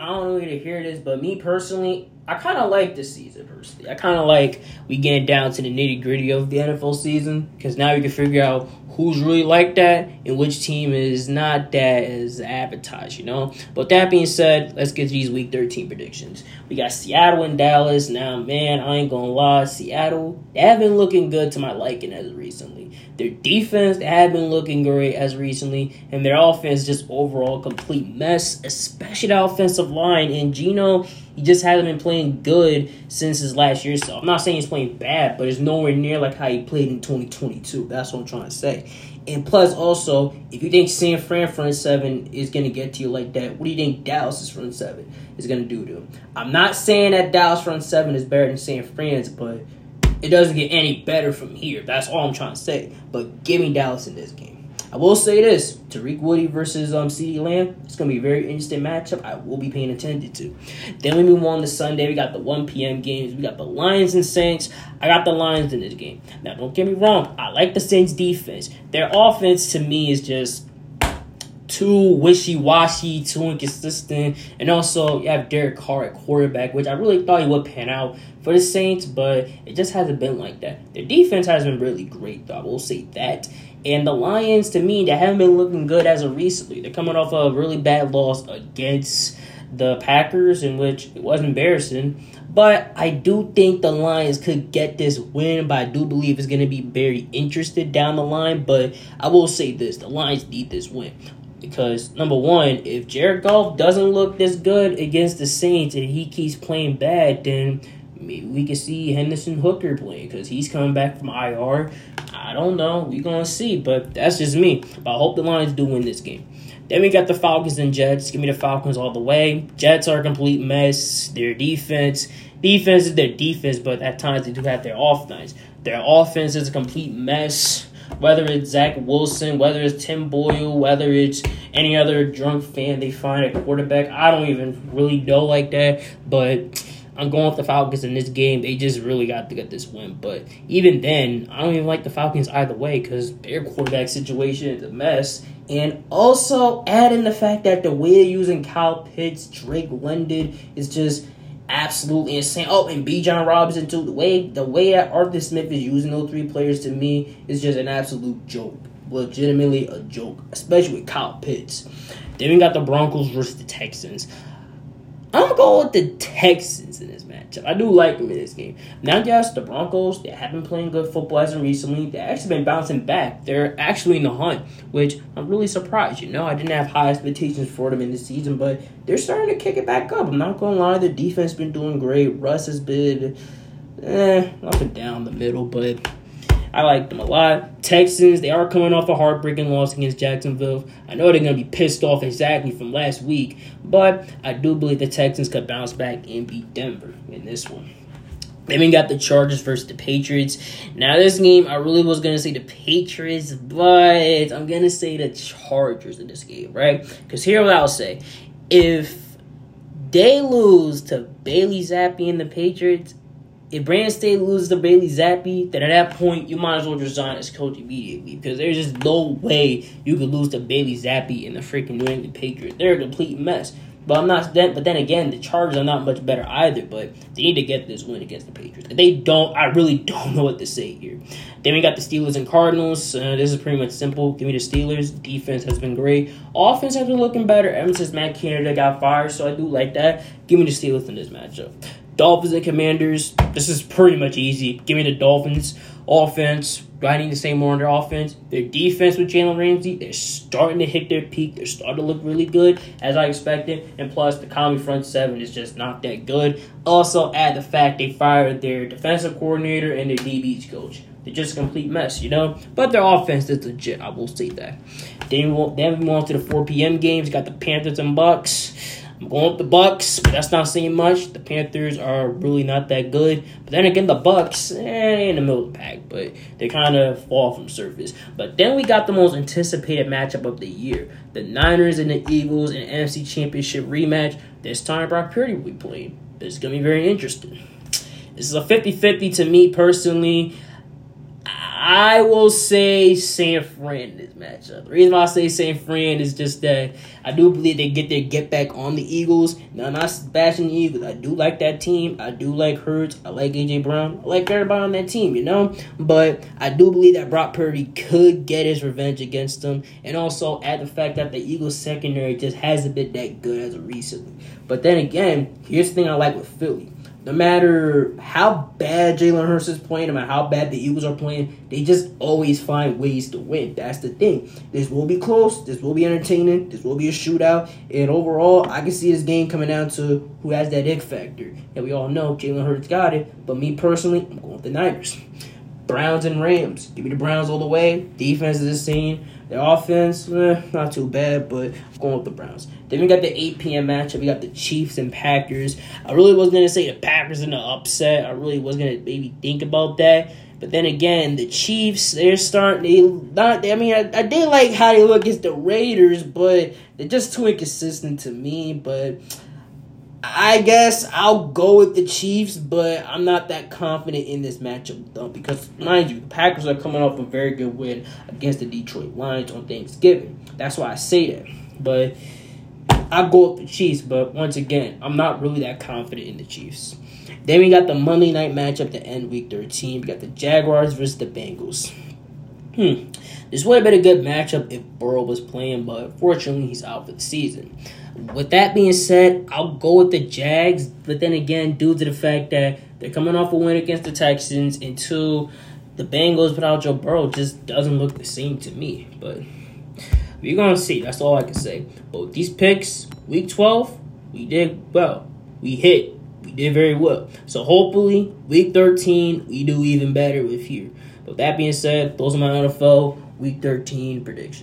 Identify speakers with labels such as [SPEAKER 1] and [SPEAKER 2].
[SPEAKER 1] I don't know where to hear this, but me personally, I kind of like this season personally. I kind of like we getting down to the nitty gritty of the NFL season because now we can figure out who's really like that and which team is not that as advertised, you know? But that being said, let's get these week 13 predictions. We got Seattle and Dallas. Now, man, I ain't gonna lie, Seattle, they have been looking good to my liking as recently. Their defense, have been looking great as recently, and their offense just overall complete mess, especially the offensive line. And Geno, he just hasn't been playing good since his last year. So I'm not saying he's playing bad, but it's nowhere near like how he played in 2022. That's what I'm trying to say. And plus, also, if you think San Fran front seven is going to get to you like that, what do you think Dallas' front seven is going to do to him? I'm not saying that Dallas front seven is better than San Fran's, but it doesn't get any better from here. That's all I'm trying to say. But give me Dallas in this game. I will say this: Tariq Woolen versus um CeeDee Lamb. It's gonna be a very interesting matchup. I will be paying attention to. Then we move on to Sunday. We got the 1 p.m. games. We got the Lions and Saints. I got the Lions in this game. Now, don't get me wrong. I like the Saints defense. Their offense to me is just too wishy-washy, too inconsistent, and also you have Derek Carr at quarterback, which I really thought he would pan out for the Saints, but it just hasn't been like that. Their defense has been really great, though. I will say that. And the Lions, to me, they haven't been looking good as of recently. They're coming off a really bad loss against the Packers, in which it was embarrassing. But I do think the Lions could get this win, but I do believe it's going to be very interested down the line. But I will say this the Lions need this win. Because, number one, if Jared Goff doesn't look this good against the Saints and he keeps playing bad, then we could see Hendon Hooker playing because he's coming back from IR. I don't know. We're going to see, but that's just me. But I hope the Lions do win this game. Then we got the Falcons and Jets. Give me the Falcons all the way. Jets are a complete mess. Their defense, defense is their defense, but at times they do have their offense. Their offense is a complete mess. Whether it's Zach Wilson, whether it's Tim Boyle, whether it's any other drunk fan they find at quarterback, I don't even really know like that. But I'm going with the Falcons in this game. They just really got to get this win. But even then, I don't even like the Falcons either way because their quarterback situation is a mess. And also add in the fact that the way they're using Kyle Pitts, Drake London is just absolutely insane. Oh, and Bijan Robinson too. The way the way that Arthur Smith is using those three players to me is just an absolute joke. Legitimately a joke, especially with Kyle Pitts. Then we got the Broncos versus the Texans. I'm going with the Texans in this matchup. I do like them in this game. Now, yes, the Broncos, they have been playing good football as of recently. They've actually been bouncing back. They're actually in the hunt, which I'm really surprised. You know, I didn't have high expectations for them in the season, but they're starting to kick it back up. I'm not going to lie, the defense been doing great. Russ has been, eh, up and down the middle, but I like them a lot. Texans, they are coming off a heartbreaking loss against Jacksonville. I know they're going to be pissed off exactly from last week, but I do believe the Texans could bounce back and beat Denver in this one. Then we got the Chargers versus the Patriots. Now, this game, I really was going to say the Patriots, but I'm going to say the Chargers in this game, right? Because here what I'll say. If they lose to Bailey Zappe and the Patriots, if Brandon Staley loses to Bailey Zappe, then at that point you might as well resign as coach immediately because there's just no way you could lose to Bailey Zappe and the freaking New England Patriots. They're a complete mess. But I'm not. But then again, the Chargers are not much better either. But they need to get this win against the Patriots. If they don't, I really don't know what to say here. Then we got the Steelers and Cardinals. Uh, this is pretty much simple. Give me the Steelers. Defense has been great. Offense has been looking better ever since Matt Canada got fired. So I do like that. Give me the Steelers in this matchup. Dolphins and Commanders. This is pretty much easy. Give me the Dolphins. Offense. I need to say more on their offense? Their defense with Jalen Ramsey, they're starting to hit their peak. They're starting to look really good, as I expected. And plus, the Comedy front seven is just not that good. Also, add the fact they fired their defensive coordinator and their DB's coach. They're just a complete mess, you know? But their offense is legit, I will say that. Then we move on to the 4 p.m. games. Got the Panthers and Bucs. I'm going with the Bucs, but that's not saying much. The Panthers are really not that good. But then again, the Bucs, eh, in the middle of the pack, but they kind of fall from surface. But then we got the most anticipated matchup of the year: the Niners and the Eagles in NFC Championship rematch. This time, Brock Purdy will be playing. Is gonna be very interesting. This is a 50-50 to me personally. I will say San Fran this matchup. The reason why I say San Fran is just that I do believe they get their get back on the Eagles. Now, I'm not bashing the Eagles. I do like that team. I do like Hurts. I like AJ Brown. I like everybody on that team, you know? But I do believe that Brock Purdy could get his revenge against them. And also add the fact that the Eagles secondary just hasn't been that good as of recently. But then again, here's the thing I like with Philly no matter how bad Jalen Hurts is playing, no matter how bad the Eagles are playing, they just always find ways to win. That's the thing. This will be close. This will be entertaining. This will be a shootout. And overall, I can see this game coming down to who has that X factor. And we all know Jalen Hurts got it. But me personally, I'm going with the Niners. Browns and Rams. Give me the Browns all the way. Defense is the same. Their offense, eh, not too bad, but I'm going with the Browns. Then we got the 8 p.m. matchup. We got the Chiefs and Packers. I really was gonna say the Packers in the upset. I really was gonna maybe think about that. But then again, the Chiefs, they're starting. They not. I mean, I, I did like how they look against the Raiders, but they're just too inconsistent to me. But I guess I'll go with the Chiefs, but I'm not that confident in this matchup though, because mind you, the Packers are coming off a very good win against the Detroit Lions on Thanksgiving. That's why I say that. But I go with the Chiefs, but once again, I'm not really that confident in the Chiefs. Then we got the Monday night matchup to end week 13. We got the Jaguars versus the Bengals. Hmm. This would have been a good matchup if Burrow was playing, but fortunately he's out for the season. With that being said, I'll go with the Jags, but then again, due to the fact that they're coming off a win against the Texans, and two, the Bengals without Joe Burrow just doesn't look the same to me. But we're gonna see. That's all I can say. But these picks, week twelve, we did well. We hit. We did very well. So hopefully, week thirteen, we do even better with here. But that being said, those are my NFL week thirteen predictions.